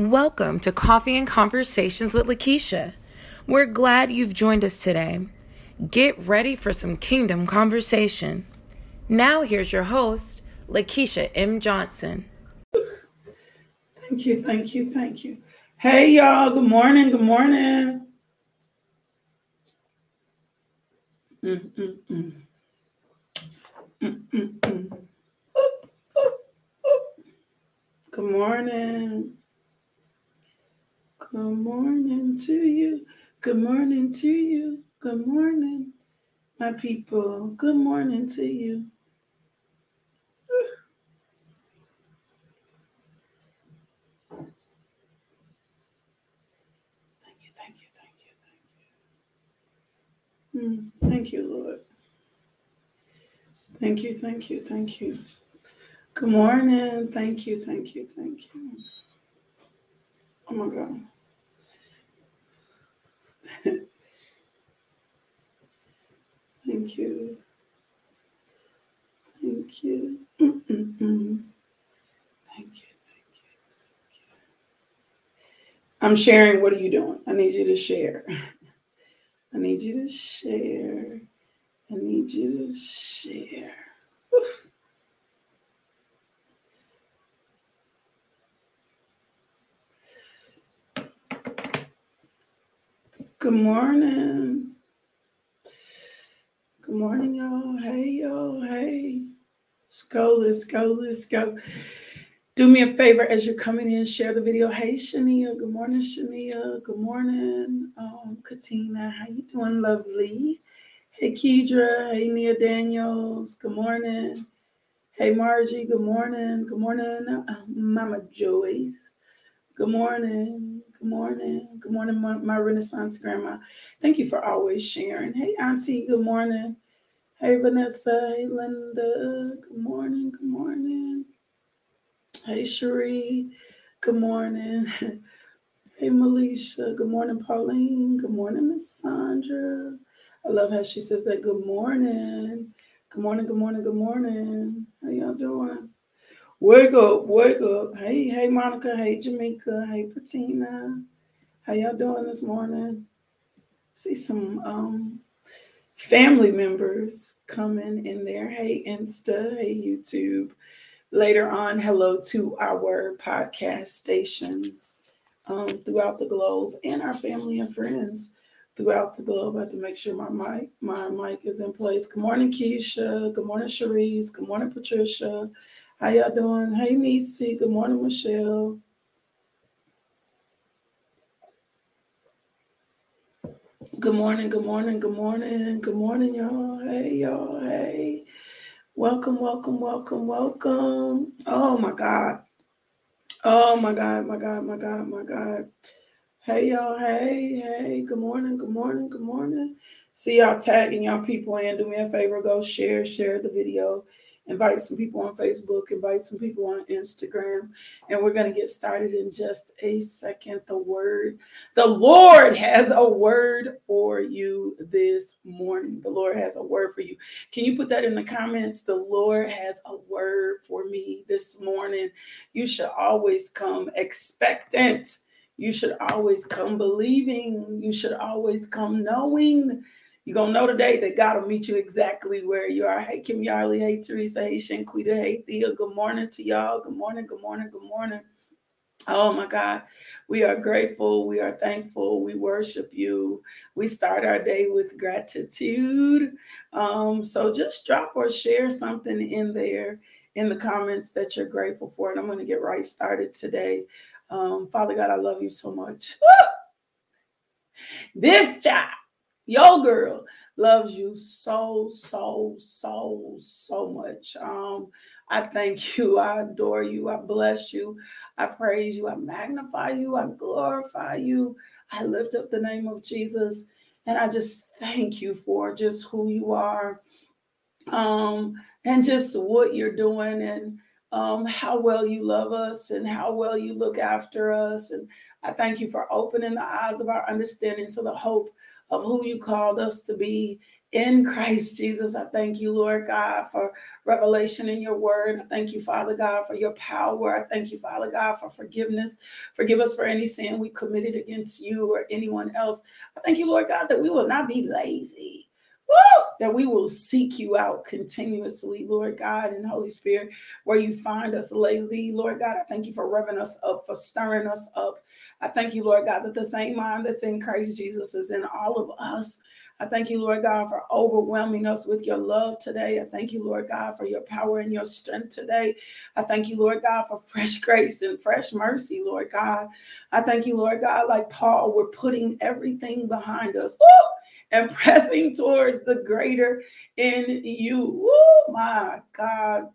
Welcome to Coffee and Conversations with Lakeisha. We're glad you've joined us today. Get ready for some kingdom conversation. Now, here's your host, Lakeisha M. Johnson. Thank you, thank you, thank you. Hey, y'all. Good morning. Good morning. Mm-mm-mm. Mm-mm-mm. Good morning. Good morning to you. Good morning to you. Good morning, my people. Good morning to you. Thank you, thank you, thank you, thank you. Mm, thank you, Lord. Thank you, thank you, thank you. Good morning. Thank you, thank you, thank you. Oh my God. Thank you. Thank you. Thank you. Thank you. Thank you. I'm sharing. What are you doing? I need you to share. I need you to share. I need you to share. Oof. Good morning. Good morning, y'all. Hey, y'all. Hey. Let's go. Let's go. Let's go. Do me a favor as you're coming in, share the video. Hey, Shania. Good morning, Shania. Good morning, um, Katina. How you doing, lovely? Hey, Kedra. Hey, Nia Daniels. Good morning. Hey, Margie. Good morning. Good morning, uh, Mama Joyce. Good morning. Good morning. Good morning, my, my Renaissance grandma. Thank you for always sharing. Hey, Auntie. Good morning. Hey, Vanessa. Hey, Linda. Good morning. Good morning. Hey, Cherie. Good morning. Hey, Melisha. Good morning, Pauline. Good morning, Miss Sandra. I love how she says that. Good morning. Good morning. Good morning. Good morning. How y'all doing? Wake up, wake up. Hey, hey, Monica. Hey, Jamaica. Hey, Patina. How y'all doing this morning? See some um family members coming in there. Hey, Insta. Hey, YouTube. Later on, hello to our podcast stations um, throughout the globe and our family and friends throughout the globe. I have to make sure my mic my mic is in place. Good morning, Keisha. Good morning, Cherise. Good morning, Patricia. How y'all doing? Hey, Nisi. Good morning, Michelle. Good morning, good morning, good morning, good morning, y'all. Hey, y'all. Hey. Welcome, welcome, welcome, welcome. Oh my God. Oh my God, my God, my God, my God. Hey y'all, hey, hey, good morning, good morning, good morning. See y'all tagging y'all people in. Do me a favor, go share, share the video. Invite some people on Facebook, invite some people on Instagram, and we're going to get started in just a second. The word, the Lord has a word for you this morning. The Lord has a word for you. Can you put that in the comments? The Lord has a word for me this morning. You should always come expectant. You should always come believing. You should always come knowing. You're gonna know today that God will meet you exactly where you are. Hey, Kim Yarley, hey Teresa, hey Shanquita, hey Thea. Good morning to y'all. Good morning, good morning, good morning. Oh my God, we are grateful. We are thankful. We worship you. We start our day with gratitude. Um, so just drop or share something in there in the comments that you're grateful for. And I'm going to get right started today. Um, Father God, I love you so much. this child, your girl, loves you so, so, so, so much. Um, I thank you. I adore you. I bless you. I praise you. I magnify you. I glorify you. I lift up the name of Jesus. And I just thank you for just who you are um, and just what you're doing and um, how well you love us and how well you look after us. And I thank you for opening the eyes of our understanding to the hope of who you called us to be in Christ Jesus. I thank you, Lord God, for revelation in your word. I thank you, Father God, for your power. I thank you, Father God, for forgiveness. Forgive us for any sin we committed against you or anyone else. I thank you, Lord God, that we will not be lazy. That we will seek you out continuously, Lord God and Holy Spirit, where you find us lazy, Lord God. I thank you for revving us up, for stirring us up. I thank you, Lord God, that the same mind that's in Christ Jesus is in all of us. I thank you, Lord God, for overwhelming us with your love today. I thank you, Lord God, for your power and your strength today. I thank you, Lord God, for fresh grace and fresh mercy, Lord God. I thank you, Lord God, like Paul, we're putting everything behind us woo, and pressing towards the greater in you. Oh, my God.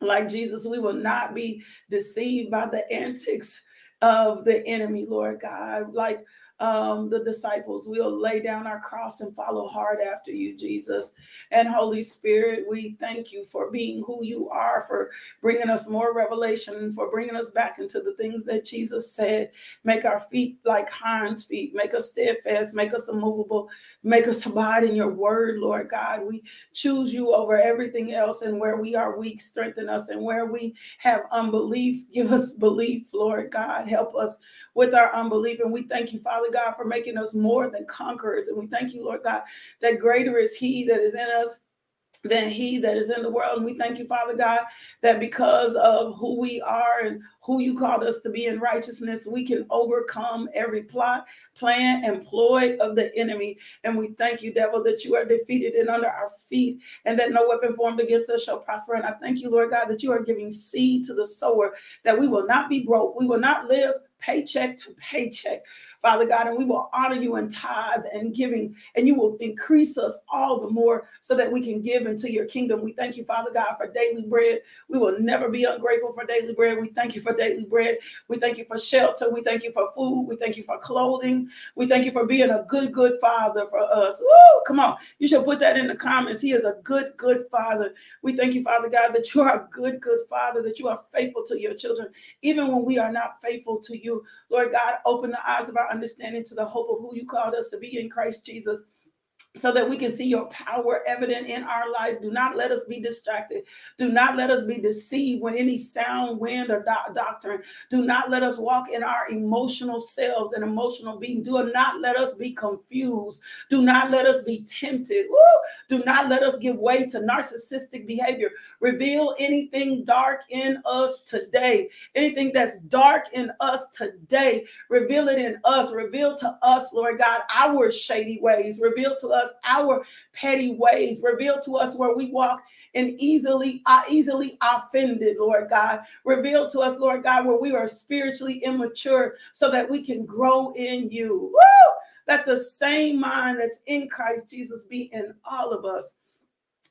Like Jesus, we will not be deceived by the antics of the enemy, Lord God. Like um, the disciples. We'll lay down our cross and follow hard after you, Jesus. And Holy Spirit, we thank you for being who you are, for bringing us more revelation, for bringing us back into the things that Jesus said. Make our feet like hinds' feet, make us steadfast, make us immovable, make us abide in your word, Lord God. We choose you over everything else, and where we are weak, strengthen us, and where we have unbelief, give us belief, Lord God. Help us with our unbelief. And we thank you, Father God, for making us more than conquerors. And we thank you, Lord God, that greater is He that is in us than he that is in the world. And we thank you, Father God, that because of who we are and who you called us to be in righteousness, we can overcome every plot, plan, and ploy of the enemy. And we thank you, devil, that you are defeated and under our feet, and that no weapon formed against us shall prosper. And I thank you, Lord God, that you are giving seed to the sower, that we will not be broke. We will not live paycheck to paycheck, Father God, and we will honor you in tithe and giving, and you will increase us all the more so that we can give into your kingdom. We thank you, Father God, for daily bread. We will never be ungrateful for daily bread. We thank you for daily bread. We thank you for shelter. We thank you for food. We thank you for clothing. We thank you for being a good, good father for us. Woo! Come on. You should put that in the comments. He is a good, good father. We thank you, Father God, that you are a good, good father, that you are faithful to your children, even when we are not faithful to you. Lord God, open the eyes of our understanding to the hope of who you called us to be in Christ Jesus so that we can see your power evident in our life. Do not let us be distracted. Do not let us be deceived when any sound, wind, or do- doctrine. Do not let us walk in our emotional selves and emotional being. Do not let us be confused. Do not let us be tempted. Woo! Do not let us give way to narcissistic behavior. Reveal anything dark in us today. Anything that's dark in us today, reveal it in us. Reveal to us, Lord God, our shady ways. Reveal to us us our petty ways. Reveal to us where we walk and easily uh, easily offended, Lord God. Reveal to us, Lord God, where we are spiritually immature so that we can grow in you. Woo! Let the same mind that's in Christ Jesus be in all of us.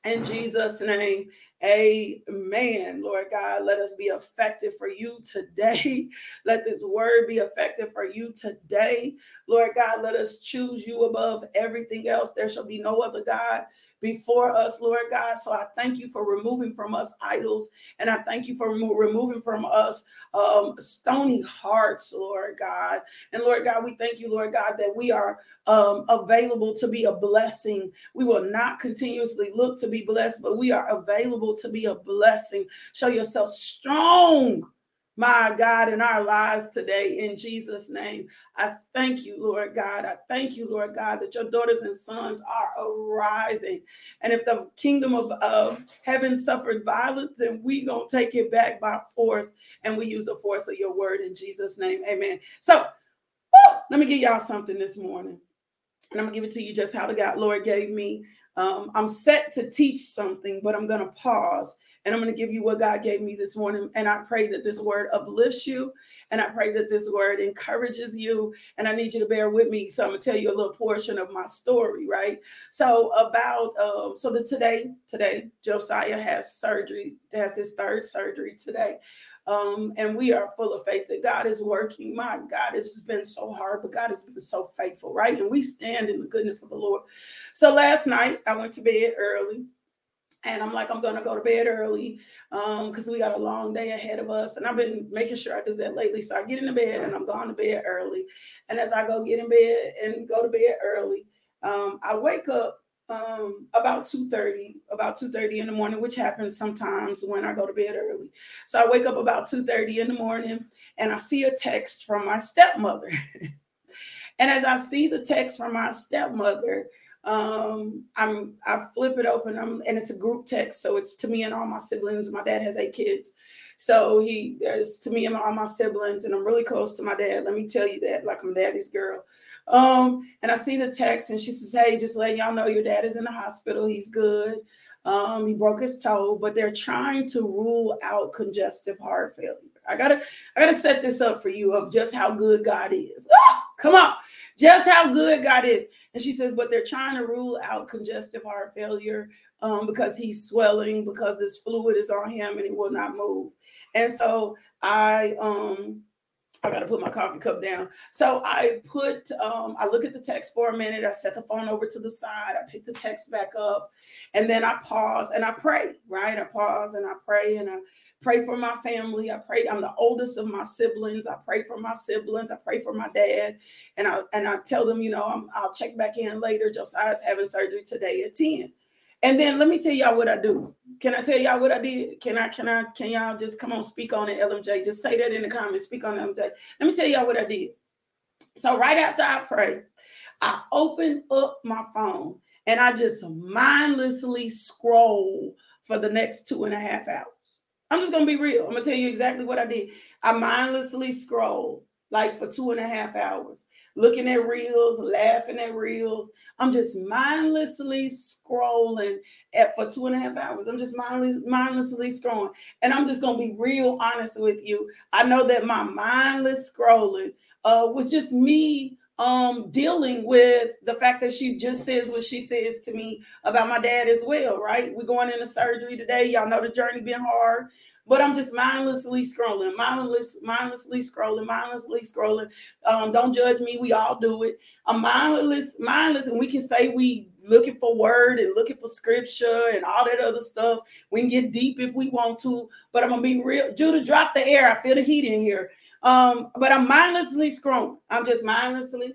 In Jesus' name, amen. Lord God, let us be effective for you today. Let this word be effective for you today. Lord God, let us choose you above everything else. There shall be no other God before us, Lord God. So I thank you for removing from us idols, and I thank you for remo- removing from us um, stony hearts, Lord God. And Lord God, we thank you, Lord God, that we are um, available to be a blessing. We will not continuously look to be blessed, but we are available to be a blessing. Show yourself strong my God, in our lives today, in Jesus' name. I thank you, Lord God. I thank you, Lord God, that your daughters and sons are arising. And if the kingdom of uh, heaven suffered violence, then we gonna take it back by force, and we use the force of your word in Jesus' name. Amen. So, woo, let me give y'all something this morning, and I'm gonna give it to you just how the God Lord gave me. Um, I'm set to teach something, but I'm gonna pause and I'm going to give you what God gave me this morning. And I pray that this word uplifts you. And I pray that this word encourages you. And I need you to bear with me. So I'm going to tell you a little portion of my story, right? So about um, so the today, today, Josiah has surgery, has his third surgery today. Um, and we are full of faith that God is working. My God, it has been so hard, but God has been so faithful, right? And we stand in the goodness of the Lord. So last night I went to bed early and I'm like, I'm gonna go to bed early because um, we got a long day ahead of us. And I've been making sure I do that lately. So I get in the bed and I'm going to bed early. And as I go get in bed and go to bed early, um, I wake up um, about 2.30, about 2.30 in the morning, which happens sometimes when I go to bed early. So I wake up about 2.30 in the morning and I see a text from my stepmother. and as I see the text from my stepmother, um, I'm I flip it open, I'm, and it's a group text, so it's to me and all my siblings. My dad has eight kids, so he there's to me and all my siblings, and I'm really close to my dad. Let me tell you that, like I'm daddy's girl. Um, and I see the text, and she says, "Hey, just let y'all know your dad is in the hospital. He's good. Um, he broke his toe, but they're trying to rule out congestive heart failure. I gotta, I gotta set this up for you of just how good God is. Oh, come on, just how good God is." And she says, "But they're trying to rule out congestive heart failure um, because he's swelling, because this fluid is on him and he will not move." And so I um I got to put my coffee cup down. So I put, um, I look at the text for a minute. I set the phone over to the side. I pick the text back up, and then I pause and I pray. Right, I pause and I pray and I pray for my family. I pray. I'm the oldest of my siblings. I pray for my siblings. I pray for my dad, and I and I tell them, you know, I'm, I'll check back in later. Josiah's having surgery today at ten. And then let me tell y'all what I do. Can I tell y'all what I did? Can I, can I, can y'all just come on, speak on it, LMJ? Just say that in the comments, speak on LMJ. Let me tell y'all what I did. So right after I pray, I open up my phone and I just mindlessly scroll for the next two and a half hours. I'm just gonna be real. I'm gonna tell you exactly what I did. I mindlessly scrolled like for two and a half hours looking at reels, laughing at reels. I'm just mindlessly scrolling at for two and a half hours. I'm just mindless, mindlessly scrolling. And I'm just gonna be real honest with you. I know that my mindless scrolling uh, was just me um dealing with the fact that she just says what she says to me about my dad as well right we're going into surgery today y'all know the journey been hard but I'm just mindlessly scrolling, mindless, mindlessly scrolling, mindlessly scrolling. Um, don't judge me. We all do it. I'm mindless, mindless, and we can say we looking for word and looking for scripture and all that other stuff. We can get deep if we want to, but I'm gonna be real. Judah, drop the air. I feel the heat in here. Um, but I'm mindlessly scrolling. I'm just mindlessly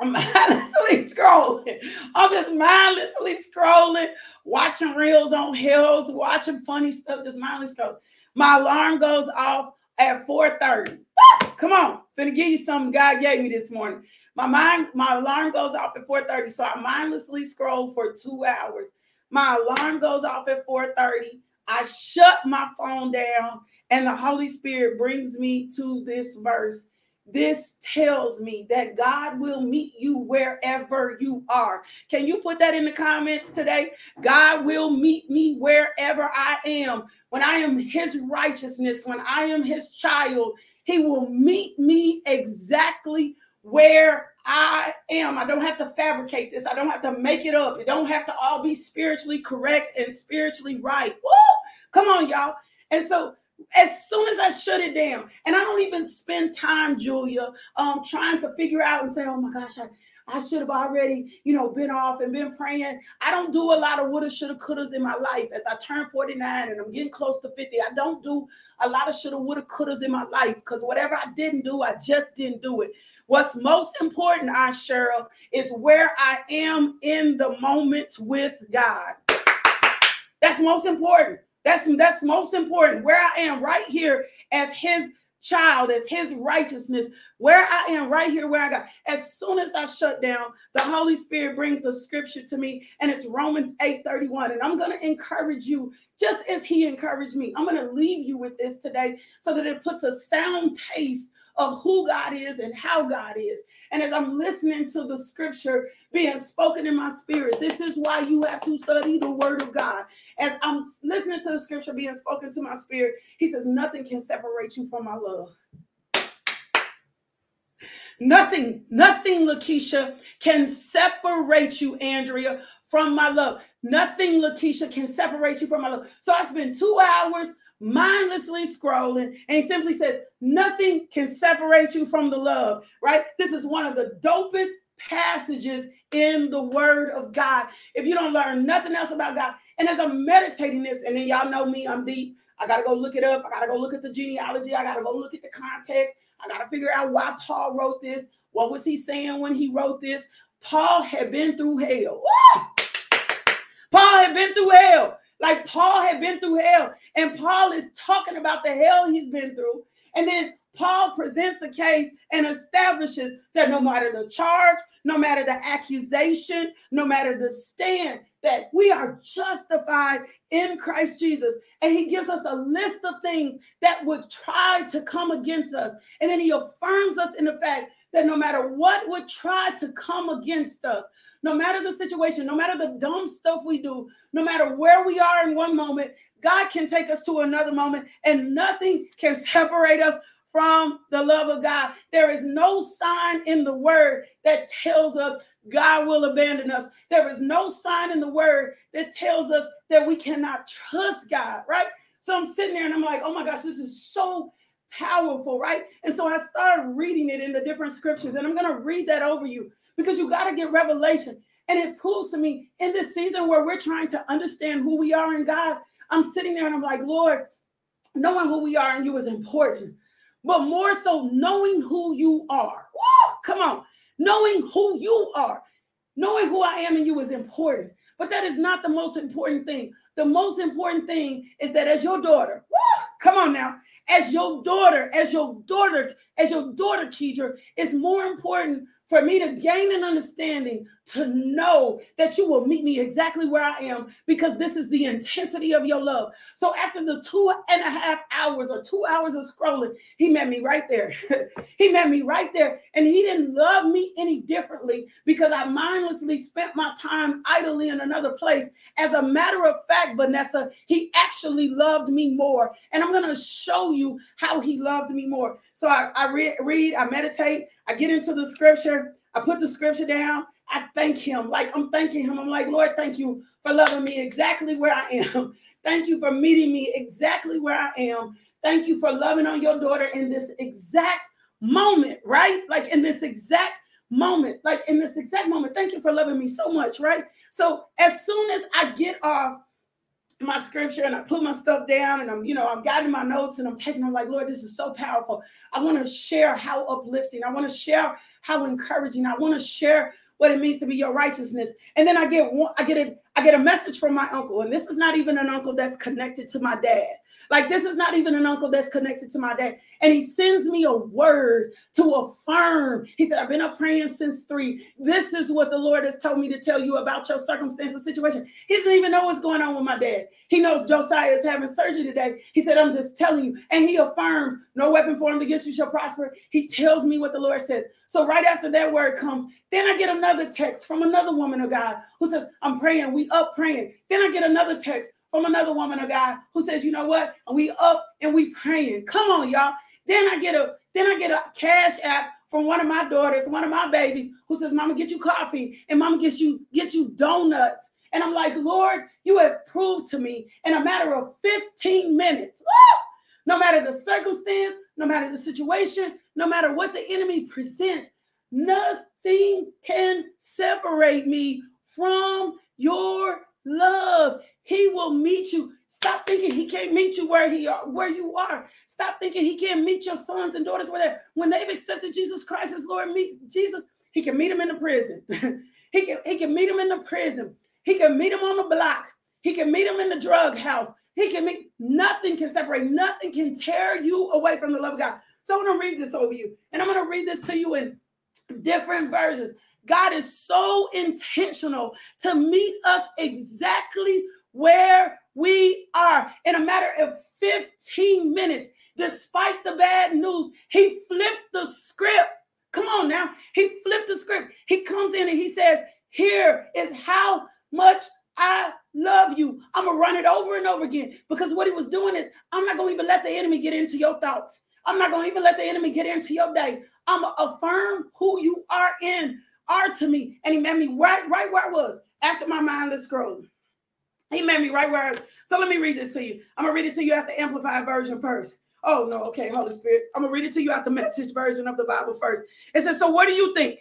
I'm mindlessly scrolling. I'm just mindlessly scrolling, watching reels on hills, watching funny stuff, just mindlessly scrolling. My alarm goes off at 4:30. Ah, come on, finna give you something God gave me this morning. My mind, my alarm goes off at 4:30. So I mindlessly scroll for two hours. My alarm goes off at 4:30. I shut my phone down, and the Holy Spirit brings me to this verse this tells me that God will meet you wherever you are. Can you put that in the comments today? God will meet me wherever I am. When I am his righteousness, when I am his child, he will meet me exactly where I am. I don't have to fabricate this. I don't have to make it up. It don't have to all be spiritually correct and spiritually right. Woo! Come on, y'all. And so as soon as I shut it down, and I don't even spend time, Julia, um, trying to figure out and say, oh my gosh, I, I should have already, you know, been off and been praying. I don't do a lot of woulda, shoulda, couldas in my life. As I turn 49 and I'm getting close to 50, I don't do a lot of shoulda, woulda, couldas in my life because whatever I didn't do, I just didn't do it. What's most important, I Cheryl, is where I am in the moments with God. That's most important. That's that's most important. Where I am right here as his child, as his righteousness, where I am right here, where I got. As soon as I shut down, the Holy Spirit brings a scripture to me, and it's Romans 8 31. And I'm going to encourage you just as he encouraged me. I'm going to leave you with this today so that it puts a sound taste of who God is and how God is. And as I'm listening to the scripture being spoken in my spirit, this is why you have to study the word of God. As I'm listening to the scripture being spoken to my spirit, he says, Nothing can separate you from my love. Nothing, nothing, Lakeisha, can separate you, Andrea, from my love. Nothing, Lakeisha, can separate you from my love. So I spent two hours mindlessly scrolling, and he simply says, Nothing can separate you from the love, right? This is one of the dopest passages in the word of God. If you don't learn nothing else about God, and as I'm meditating this, and then y'all know me, I'm deep. I got to go look it up. I got to go look at the genealogy. I got to go look at the context. I got to figure out why Paul wrote this. What was he saying when he wrote this? Paul had been through hell. Woo! Paul had been through hell. Like Paul had been through hell. And Paul is talking about the hell he's been through. And then Paul presents a case and establishes that no matter the charge, no matter the accusation, no matter the stand, that we are justified in Christ Jesus. And he gives us a list of things that would try to come against us. And then he affirms us in the fact that no matter what would try to come against us, no matter the situation, no matter the dumb stuff we do, no matter where we are in one moment, God can take us to another moment and nothing can separate us from the love of God. There is no sign in the word that tells us God will abandon us. There is no sign in the word that tells us that we cannot trust God, right? So I'm sitting there and I'm like, oh my gosh, this is so powerful, right? And so I started reading it in the different scriptures, and I'm going to read that over you because you got to get revelation. And it proves to me in this season where we're trying to understand who we are in God, I'm sitting there and I'm like, Lord, knowing who we are in you is important, but more so knowing who you are. Woo, come on. Knowing who you are, knowing who I am in you is important, but that is not the most important thing. The most important thing is that as your daughter, woo, come on now, as your daughter, as your daughter, as your daughter, Kedra, is more important for me to gain an understanding to know that you will meet me exactly where I am because this is the intensity of your love. So after the two and a half hours or two hours of scrolling, he met me right there. he met me right there. And he didn't love me any differently because I mindlessly spent my time idly in another place. As a matter of fact, Vanessa, he actually loved me more. And I'm going to show you how he loved me more. So I, I re- read, I meditate, I get into the scripture, I put the scripture down. I thank him. Like I'm thanking him. I'm like, Lord, thank you for loving me exactly where I am. thank you for meeting me exactly where I am. Thank you for loving on your daughter in this exact moment, right? Like in this exact moment, like in this exact moment. Thank you for loving me so much, right? So as soon as I get off my scripture and I put my stuff down and I'm, you know, I'm guiding my notes and I'm taking them like, Lord, this is so powerful. I want to share how uplifting, I want to share how encouraging, I want to share what it means to be your righteousness. And then I get one, I get a I get a message from my uncle, and this is not even an uncle that's connected to my dad. Like this is not even an uncle that's connected to my dad. And he sends me a word to affirm. He said, I've been up praying since three. This is what the Lord has told me to tell you about your circumstance and situation. He doesn't even know what's going on with my dad. He knows Josiah is having surgery today. He said, I'm just telling you. And he affirms, no weapon formed against you shall prosper. He tells me what the Lord says. So right after that word comes, then I get another text from another woman of God who says, I'm praying. We up praying. Then I get another text from another woman of God who says, you know what? We up and we praying. Come on, y'all. Then I get a then I get a cash app from one of my daughters, one of my babies, who says, Mama, get you coffee, and mama gets you get you donuts. And I'm like, Lord, you have proved to me in a matter of 15 minutes. no matter the circumstance, no matter the situation, no matter what the enemy presents, nothing can separate me from your love. He will meet you. Stop thinking he can't meet you where he are, where you are. Stop thinking he can't meet your sons and daughters where they when they've accepted Jesus Christ as Lord. Meet Jesus, he can meet them in the prison. he can he can meet them in the prison. He can meet them on the block. He can meet them in the drug house. He can meet nothing can separate, nothing can tear you away from the love of God. So I'm gonna read this over you, and I'm gonna read this to you in different versions. God is so intentional to meet us exactly where we are in a matter of 15 minutes. Despite the bad news, he flipped the script. Come on now. He flipped the script. He comes in and he says, Here is how much I love you. I'm going to run it over and over again because what he was doing is, I'm not going to even let the enemy get into your thoughts. I'm not going to even let the enemy get into your day. I'm going to affirm who you are in, are to me. And he met me right, right where I was after my mindless scrolling. He met me right where I was. So let me read this to you. I'm gonna read it to you at the amplified version first. Oh no, okay, Holy Spirit. I'm gonna read it to you at the message version of the Bible first. It says, So what do you think?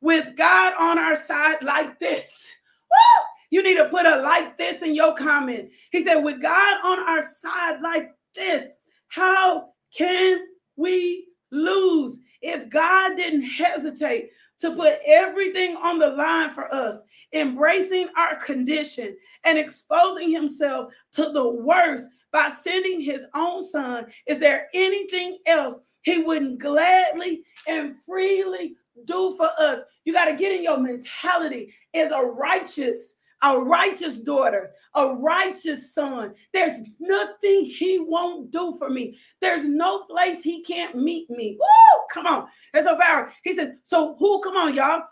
With God on our side like this. Woo! You need to put a like this in your comment. He said, With God on our side like this, how can we lose? If God didn't hesitate to put everything on the line for us, embracing our condition and exposing himself to the worst by sending his own son, is there anything else he wouldn't gladly and freely do for us? You got to get in your mentality as a righteous, a righteous daughter, a righteous son. There's nothing he won't do for me. There's no place he can't meet me. Woo! Come on. That's so power. He says, so who, come on, y'all.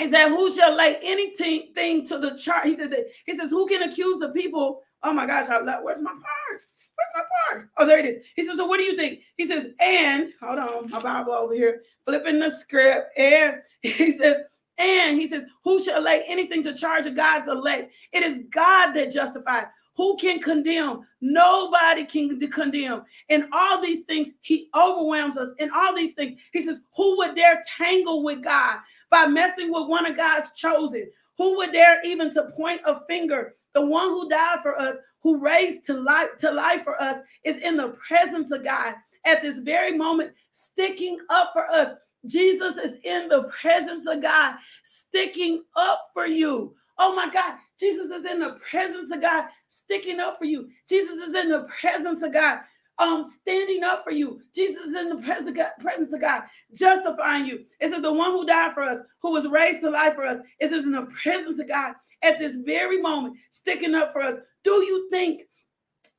He said, who shall lay anything to the charge? He said that he says, who can accuse the people Oh my gosh, I where's my part? Where's my part? Oh, there it is. He says, So what do you think? He says, and hold on, my Bible over here, flipping the script. And he says, and he says, Who shall lay anything to charge of God's elect? It is God that justifies. Who can condemn? Nobody can condemn. In all these things, he overwhelms us. In all these things, he says, Who would dare tangle with God by messing with one of God's chosen? Who would dare even to point a finger the one who died for us, who raised to life to life for us, is in the presence of God at this very moment, sticking up for us. Jesus is in the presence of God, sticking up for you. Oh my God, Jesus is in the presence of God, sticking up for you. Jesus is in the presence of God, um, standing up for you. Jesus is in the presence of, God, presence of God, justifying you. It says the one who died for us, who was raised to life for us, says in the presence of God at this very moment, sticking up for us. Do you think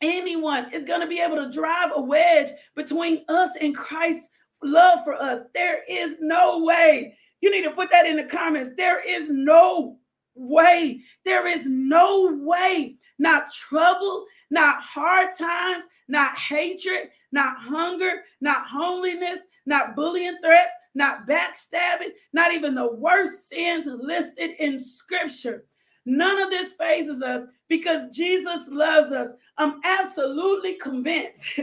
anyone is going to be able to drive a wedge between us and Christ's love for us? There is no way. You need to put that in the comments. There is no way. There is no way. Not trouble, not hard times, not hatred, not hunger, not holiness, not bullying threats, not backstabbing, not even the worst sins listed in scripture. None of this fazes us because Jesus loves us. I'm absolutely convinced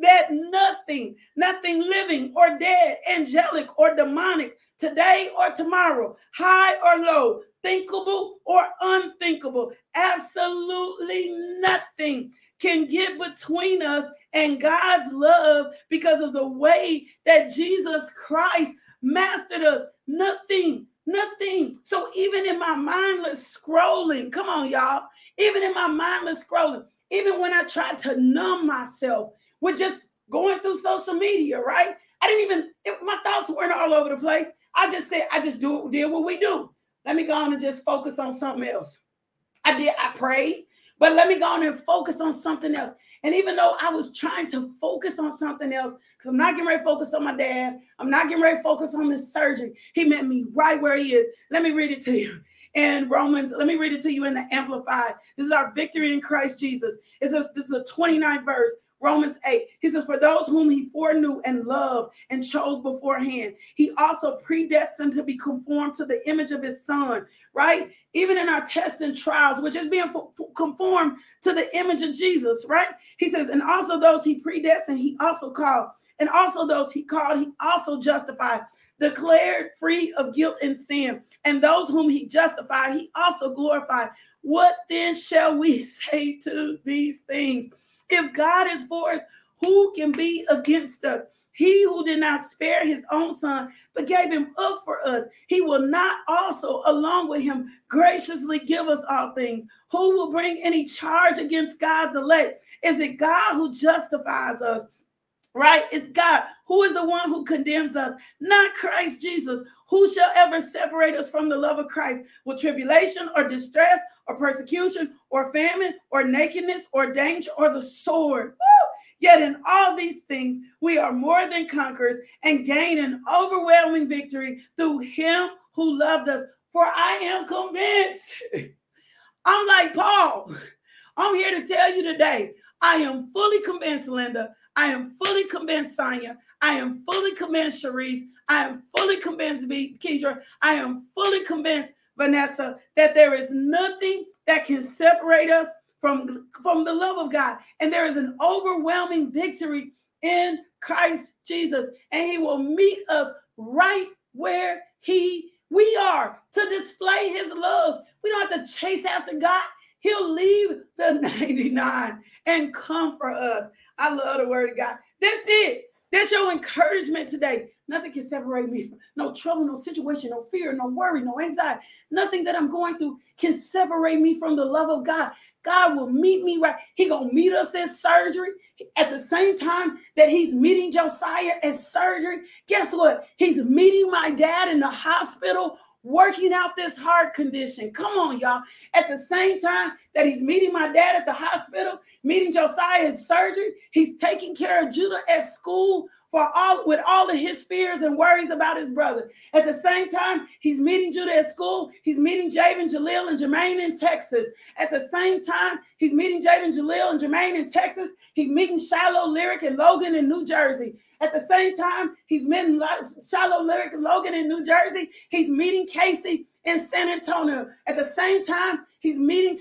that nothing, nothing living or dead, angelic or demonic, today or tomorrow, high or low, thinkable or unthinkable, absolutely nothing can get between us and God's love because of the way that Jesus Christ mastered us. Nothing, nothing. So even in my mindless scrolling, come on, y'all, even in my mindless scrolling, even when I tried to numb myself with just going through social media, right? I didn't even, it, my thoughts weren't all over the place. I just said, I just do did what we do. Let me go on and just focus on something else. I did, I prayed. But let me go on and focus on something else. And even though I was trying to focus on something else, because I'm not getting ready to focus on my dad, I'm not getting ready to focus on this surgeon. He met me right where he is. Let me read it to you. In Romans, let me read it to you in the Amplified. This is our victory in Christ Jesus. It says this is a 29th verse. Romans 8, he says, For those whom he foreknew and loved and chose beforehand, he also predestined to be conformed to the image of his son, right? Even in our tests and trials, we're just being conformed to the image of Jesus, right? He says, And also those he predestined, he also called. And also those he called, he also justified, declared free of guilt and sin. And those whom he justified, he also glorified. What then shall we say to these things? If God is for us, who can be against us? He who did not spare his own son, but gave him up for us, he will not also, along with him, graciously give us all things. Who will bring any charge against God's elect? Is it God who justifies us? Right? It's God who is the one who condemns us, not Christ Jesus. Who shall ever separate us from the love of Christ? Will tribulation or distress or persecution or famine or nakedness or danger or the sword. Woo! Yet in all these things, we are more than conquerors and gain an overwhelming victory through him who loved us. For I am convinced. I'm like Paul. I'm here to tell you today. I am fully convinced, Linda. I am fully convinced, Sonia. I am fully convinced, Sharice. I am fully convinced, Kedra. I am fully convinced Vanessa, that there is nothing that can separate us from, from the love of God. And there is an overwhelming victory in Christ Jesus. And he will meet us right where he we are to display his love. We don't have to chase after God. He'll leave the 99 and come for us. I love the word of God. That's it. That's your encouragement today. Nothing can separate me from no trouble, no situation, no fear, no worry, no anxiety. Nothing that I'm going through can separate me from the love of God. God will meet me right. He gonna meet us at surgery at the same time that he's meeting Josiah at surgery. Guess what? He's meeting my dad in the hospital working out this heart condition. Come on, y'all. At the same time that he's meeting my dad at the hospital, meeting Josiah at surgery, he's taking care of Judah at school for all with all of his fears and worries about his brother. At the same time, he's meeting Judah at school. He's meeting Javen, Jalil and Jermaine in Texas. At the same time, he's meeting Javen, Jalil and Jermaine in Texas. He's meeting Shiloh Lyric and Logan in New Jersey. At the same time, he's meeting Shiloh Lyric and Logan in New Jersey. He's meeting Casey in San Antonio. At the same time, he's meeting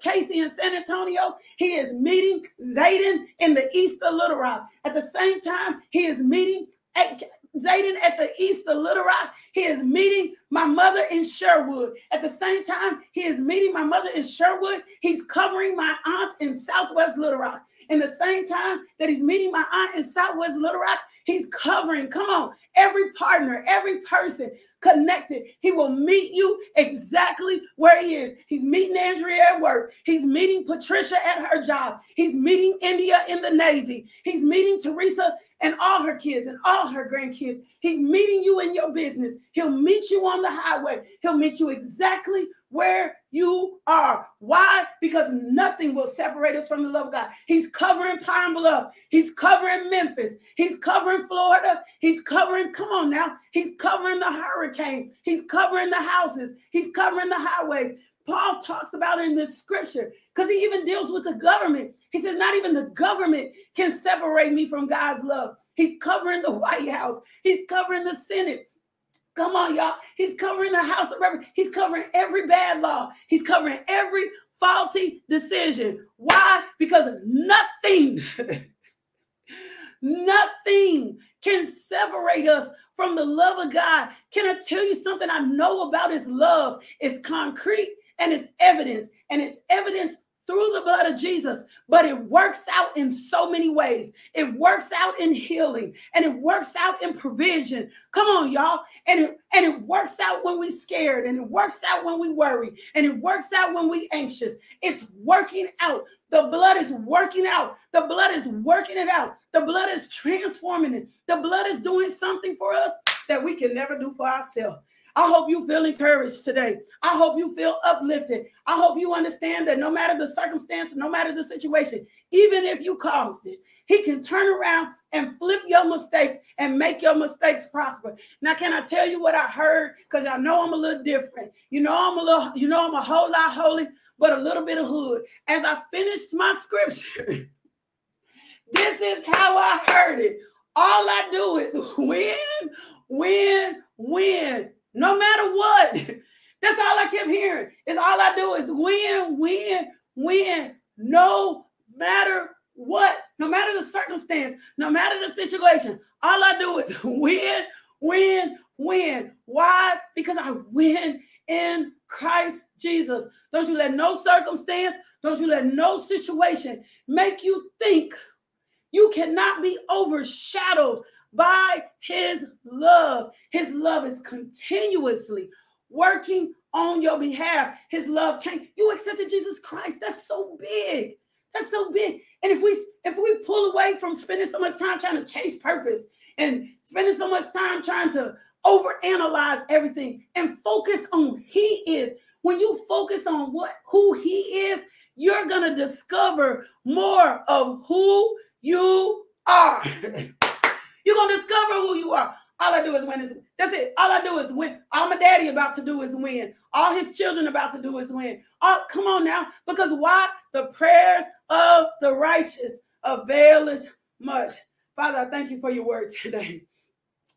Casey in San Antonio. He is meeting Zayden in the east of Little Rock. At the same time, he is meeting Zayden at the east of Little Rock. He is meeting my mother in Sherwood. At the same time, he is meeting my mother in Sherwood. He's covering my aunt in Southwest Little Rock. In the same time that he's meeting my aunt in Southwest Little Rock, he's covering, come on, every partner, every person connected. He will meet you exactly where he is. He's meeting Andrea at work. He's meeting Patricia at her job. He's meeting India in the Navy. He's meeting Teresa and all her kids and all her grandkids. He's meeting you in your business. He'll meet you on the highway. He'll meet you exactly where you are. Why? Because nothing will separate us from the love of God. He's covering Pine Bluff. He's covering Memphis. He's covering Florida. He's covering, come on now, he's covering the hurricane. He's covering the houses. He's covering the highways. Paul talks about it in this scripture because he even deals with the government. He says, Not even the government can separate me from God's love. He's covering the White House, he's covering the Senate. Come on, y'all. He's covering the House of Representatives. He's covering every bad law. He's covering every faulty decision. Why? Because nothing, nothing can separate us from the love of God. Can I tell you something I know about his love? It's concrete and it's evidence, and it's evidence through the blood of Jesus, but it works out in so many ways. It works out in healing and it works out in provision. Come on, y'all. And it, and it works out when we're scared and it works out when we worry and it works out when we anxious. It's working out. The blood is working out. The blood is working it out. The blood is transforming it. The blood is doing something for us that we can never do for ourselves. I hope you feel encouraged today. I hope you feel uplifted. I hope you understand that no matter the circumstance, no matter the situation, even if you caused it, he can turn around and flip your mistakes and make your mistakes prosper. Now, can I tell you what I heard? Because I know I'm a little different. You know, I'm a little, you know, I'm a whole lot holy, but a little bit of hood. As I finished my scripture, this is how I heard it. All I do is win, win, win no matter what. That's all I kept hearing. Is all I do is win, win, win, no matter what, no matter the circumstance, no matter the situation. All I do is win, win, win. Why? Because I win in Christ Jesus. Don't you let no circumstance, don't you let no situation make you think you cannot be overshadowed by his love. His love is continuously working on your behalf. His love came. You accepted Jesus Christ. That's so big. That's so big. And if we if we pull away from spending so much time trying to chase purpose and spending so much time trying to overanalyze everything and focus on he is, when you focus on what who he is, you're gonna discover more of who you are. You're gonna discover who you are. All I do is win. Is, that's it. All I do is win. All my daddy about to do is win. All his children about to do is win. All, come on now. Because why? The prayers of the righteous availeth much. Father, I thank you for your word today.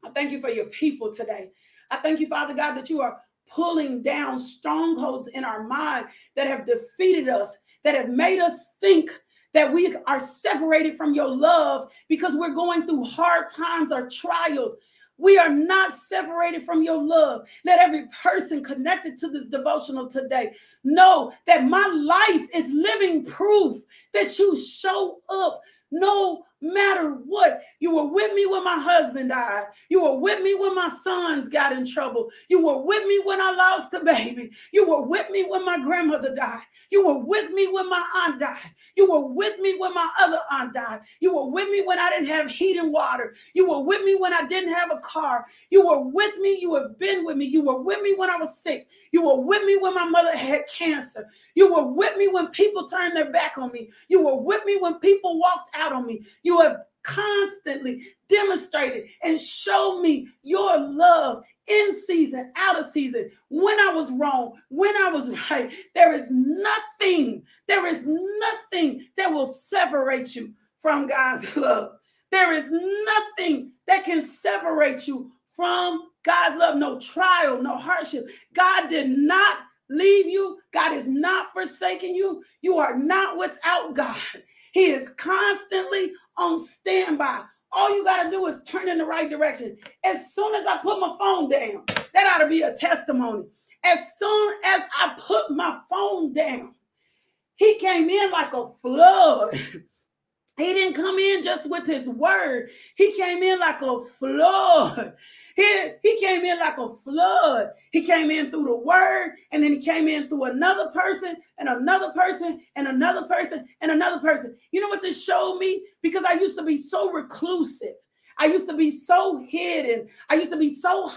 I thank you for your people today. I thank you, Father God, that you are pulling down strongholds in our mind that have defeated us, that have made us think that we are separated from your love because we're going through hard times or trials. We are not separated from your love. Let every person connected to this devotional today know that my life is living proof that you show up no matter what. You were with me when my husband died. You were with me when my sons got in trouble. You were with me when I lost a baby. You were with me when my grandmother died. You were with me when my aunt died. You were with me when my other aunt died. You were with me when I didn't have heat and water. You were with me when I didn't have a car. You were with me. You have been with me. You were with me when I was sick. You were with me when my mother had cancer. You were with me when people turned their back on me. You were with me when people walked out on me. You have constantly demonstrated and showed me your love in season, out of season, when I was wrong, when I was right. There is nothing, there is nothing that will separate you from God's love. There is nothing that can separate you from God's love. No trial, no hardship. God did not leave you. God is not forsaking you. You are not without God. He is constantly on standby. All you got to do is turn in the right direction. As soon as I put my phone down, that ought to be a testimony. As soon as I put my phone down, he came in like a flood. He didn't come in just with his word. He came in like a flood. He, he came in like a flood. He came in through the word, and then he came in through another person, and another person, and another person, and another person. You know what this showed me? Because I used to be so reclusive. I used to be so hidden. I used to be so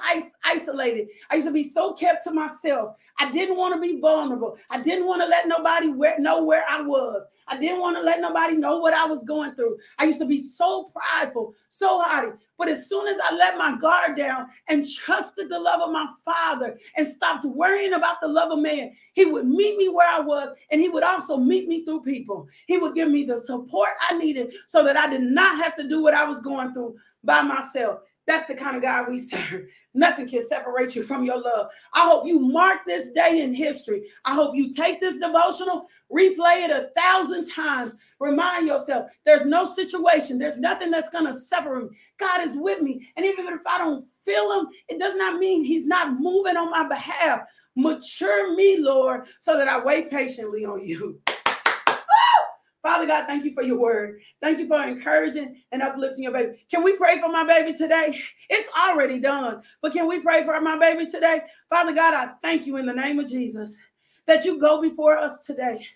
isolated. I used to be so kept to myself. I didn't want to be vulnerable. I didn't want to let nobody know where I was. I didn't want to let nobody know what I was going through. I used to be so prideful, so haughty. But as soon as I let my guard down and trusted the love of my father and stopped worrying about the love of man, he would meet me where I was and he would also meet me through people. He would give me the support I needed so that I did not have to do what I was going through by myself. That's the kind of God we serve. Nothing can separate you from your love. I hope you mark this day in history. I hope you take this devotional, replay it a thousand times. Remind yourself there's no situation, there's nothing that's going to separate me. God is with me. And even if I don't feel him, it does not mean he's not moving on my behalf. Mature me, Lord, so that I wait patiently on you. Father God, thank you for your word. Thank you for encouraging and uplifting your baby. Can we pray for my baby today? It's already done, but can we pray for my baby today? Father God, I thank you in the name of Jesus that you go before us today,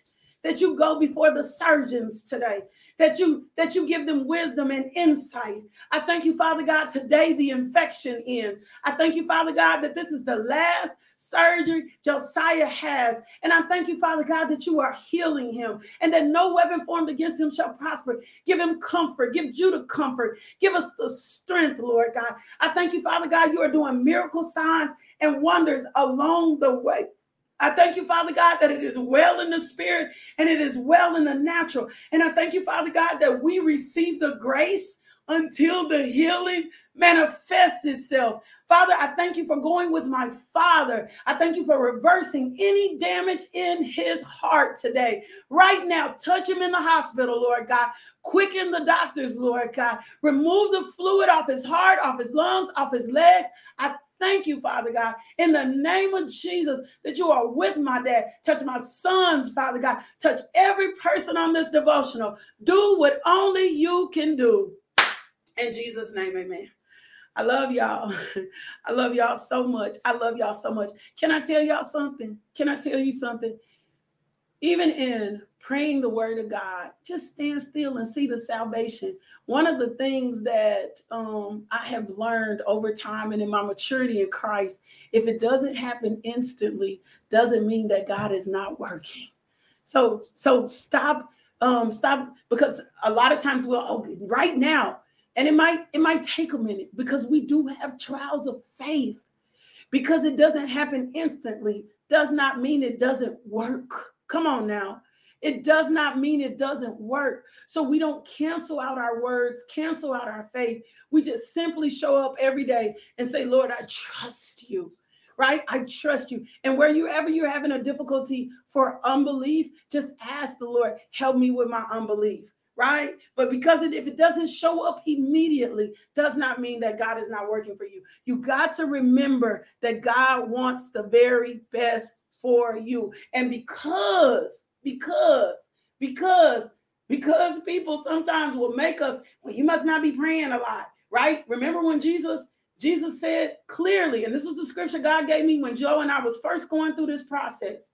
that you go before the surgeons today, that you that you give them wisdom and insight. I thank you, Father God, today the infection ends. I thank you, Father God, that this is the last surgery Josiah has. And I thank you, Father God, that you are healing him and that no weapon formed against him shall prosper. Give him comfort. Give Judah comfort. Give us the strength, Lord God. I thank you, Father God, you are doing miracle signs and wonders along the way. I thank you, Father God, that it is well in the spirit and it is well in the natural. And I thank you, Father God, that we receive the grace until the healing manifests itself. Father, I thank you for going with my father. I thank you for reversing any damage in his heart today. Right now, touch him in the hospital, Lord God. Quicken the doctors, Lord God. Remove the fluid off his heart, off his lungs, off his legs. I thank you, Father God, in the name of Jesus, that you are with my dad. Touch my sons, Father God. Touch every person on this devotional. Do what only you can do. In Jesus' name, amen. I love y'all. I love y'all so much. I love y'all so much. Can I tell y'all something? Can I tell you something? Even in praying the word of God, just stand still and see the salvation. One of the things that um, I have learned over time and in my maturity in Christ, if it doesn't happen instantly, doesn't mean that God is not working. So, so stop, um, stop because a lot of times we'll oh, right now and it might it might take a minute because we do have trials of faith. Because it doesn't happen instantly does not mean it doesn't work. Come on now. It does not mean it doesn't work. So we don't cancel out our words cancel out our faith. We just simply show up every day and say lord i trust you right? I trust you. And wherever you're having a difficulty for unbelief just ask the lord help me with my unbelief right? But because it, if it doesn't show up immediately, does not mean that God is not working for you. You got to remember that God wants the very best for you. And because, because, because because people sometimes will make us, well, you must not be praying a lot, right? Remember when Jesus Jesus said clearly, and this was the scripture God gave me when Joe and I was first going through this process.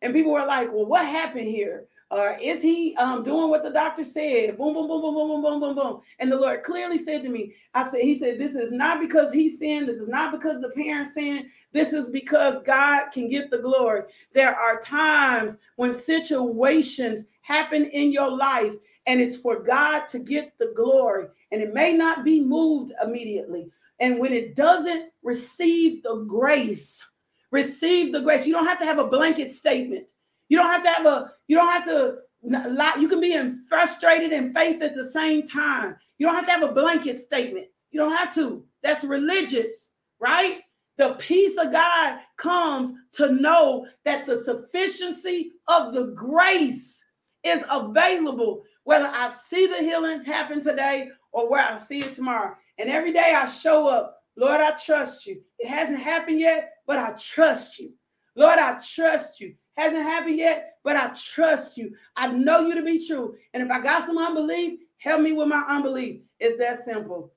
And people were like, well, what happened here? Or is he um, doing what the doctor said? Boom, boom, boom, boom, boom, boom, boom, boom, boom. And the Lord clearly said to me, I said, He said, this is not because he sinned. This is not because the parents sinned. This is because God can get the glory. There are times when situations happen in your life and it's for God to get the glory. And it may not be moved immediately. And when it doesn't receive the grace, receive the grace. You don't have to have a blanket statement. You don't have to have a, you don't have to lie. You can be in frustrated and faith at the same time. You don't have to have a blanket statement. You don't have to. That's religious, right? The peace of God comes to know that the sufficiency of the grace is available, whether I see the healing happen today or where I see it tomorrow. And every day I show up, Lord, I trust you. It hasn't happened yet, but I trust you. Lord, I trust you. Hasn't happened yet, but I trust you. I know you to be true. And if I got some unbelief, help me with my unbelief. It's that simple.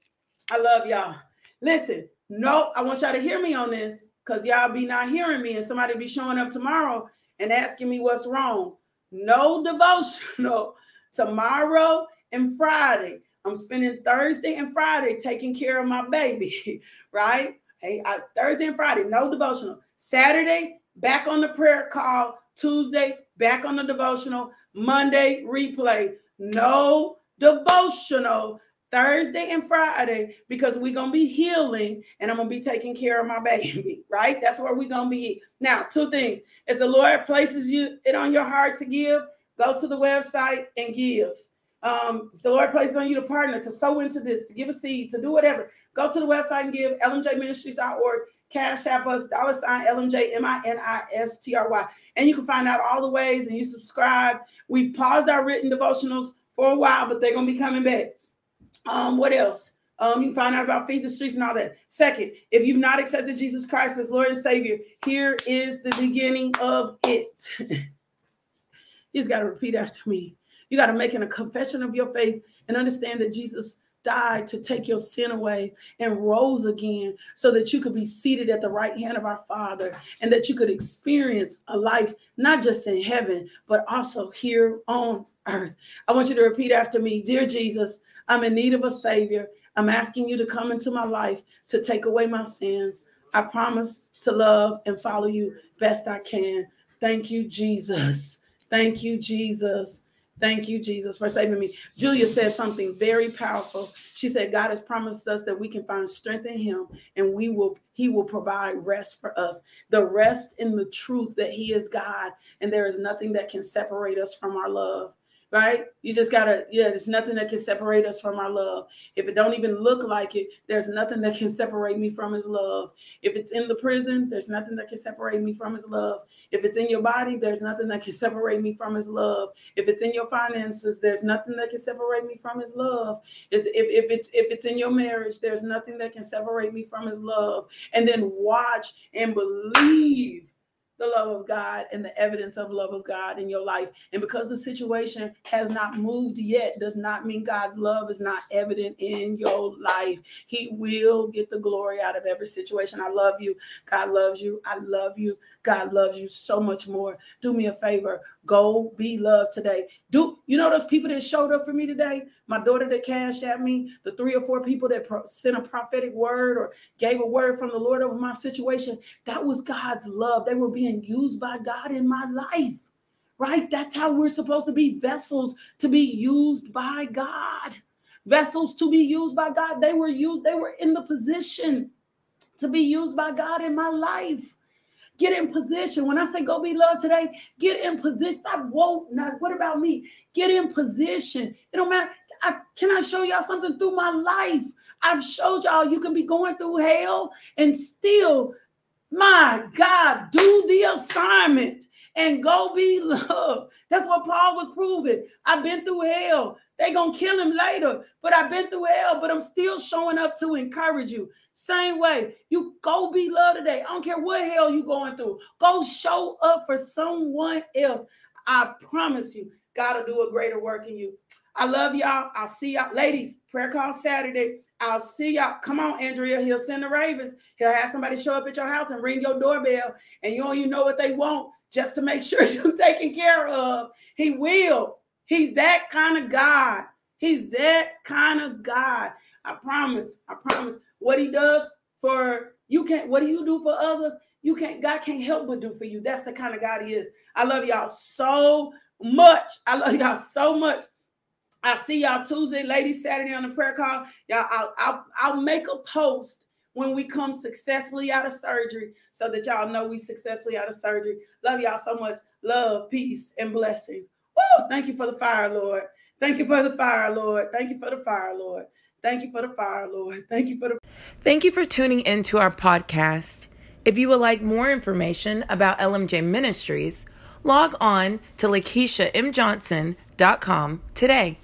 I love y'all. Listen, no, I want y'all to hear me on this because y'all be not hearing me and somebody be showing up tomorrow and asking me what's wrong. No devotional tomorrow and Friday. I'm spending Thursday and Friday taking care of my baby, right? Hey, I, Thursday and Friday, no devotional. Saturday, back on the prayer call. Tuesday, back on the devotional. Monday, replay. No devotional Thursday and Friday because we're going to be healing and I'm going to be taking care of my baby, right? That's where we're going to be. Now, two things. If the Lord places you it on your heart to give, go to the website and give. Um, if the Lord places on you to partner, to sow into this, to give a seed, to do whatever, go to the website and give lmjministries.org, cash app us, dollar sign LMJ, M-I-N-I-S-T-R-Y. And you can find out all the ways and you subscribe. We've paused our written devotionals for a while, but they're going to be coming back. Um, what else? Um, you can find out about Feed the Streets and all that. Second, if you've not accepted Jesus Christ as Lord and Savior, here is the beginning of it. you just got to repeat after me. You got to make a confession of your faith and understand that Jesus died to take your sin away and rose again so that you could be seated at the right hand of our Father and that you could experience a life not just in heaven, but also here on earth. I want you to repeat after me Dear Jesus, I'm in need of a Savior. I'm asking you to come into my life to take away my sins. I promise to love and follow you best I can. Thank you, Jesus. Thank you, Jesus. Thank you, Jesus, for saving me. Julia said something very powerful. She said, God has promised us that we can find strength in Him and we will, He will provide rest for us. The rest in the truth that He is God and there is nothing that can separate us from our love right? You just gotta, yeah, there's nothing that can separate us from our love. If it don't even look like it, there's nothing that can separate me from his love. If it's in the prison, there's nothing that can separate me from his love. If it's in your body, there's nothing that can separate me from his love. If it's in your finances, there's nothing that can separate me from his love. if, if it's if it's in your marriage, there's nothing that can separate me from his love. And then watch and believe the love of God and the evidence of love of God in your life. And because the situation has not moved yet, does not mean God's love is not evident in your life. He will get the glory out of every situation. I love you. God loves you. I love you. God loves you so much more. Do me a favor. Go be loved today. Do you know those people that showed up for me today? My daughter that cashed at me, the three or four people that pro- sent a prophetic word or gave a word from the Lord over my situation. That was God's love. They were being used by God in my life. Right? That's how we're supposed to be vessels to be used by God. Vessels to be used by God. They were used, they were in the position to be used by God in my life. Get in position. When I say go be loved today, get in position. I won't. Not what about me? Get in position. It don't matter. I, can I show y'all something through my life? I've showed y'all you can be going through hell and still, my God, do the assignment and go be loved. That's what Paul was proving. I've been through hell. They gonna kill him later, but I've been through hell, but I'm still showing up to encourage you. Same way, you go be loved today. I don't care what hell you going through. Go show up for someone else. I promise you, God will do a greater work in you. I love y'all. I'll see y'all. Ladies, prayer call Saturday. I'll see y'all. Come on, Andrea. He'll send the Ravens. He'll have somebody show up at your house and ring your doorbell, and you don't even know what they want just to make sure you're taken care of. He will. He's that kind of God. He's that kind of God. I promise. I promise. What he does for you can't. What do you do for others? You can't. God can't help but do for you. That's the kind of God he is. I love y'all so much. I love y'all so much. I'll see y'all Tuesday, ladies, Saturday on the prayer call. Y'all, I'll, I'll, I'll make a post when we come successfully out of surgery so that y'all know we successfully out of surgery. Love y'all so much. Love, peace, and blessings. Woo! Thank you for the fire, Lord. Thank you for the fire, Lord. Thank you for the fire, Lord. Thank you for the fire, Lord. Thank you for the Thank you for tuning into our podcast. If you would like more information about LMJ Ministries, log on to LakeishaMJohnson.com today.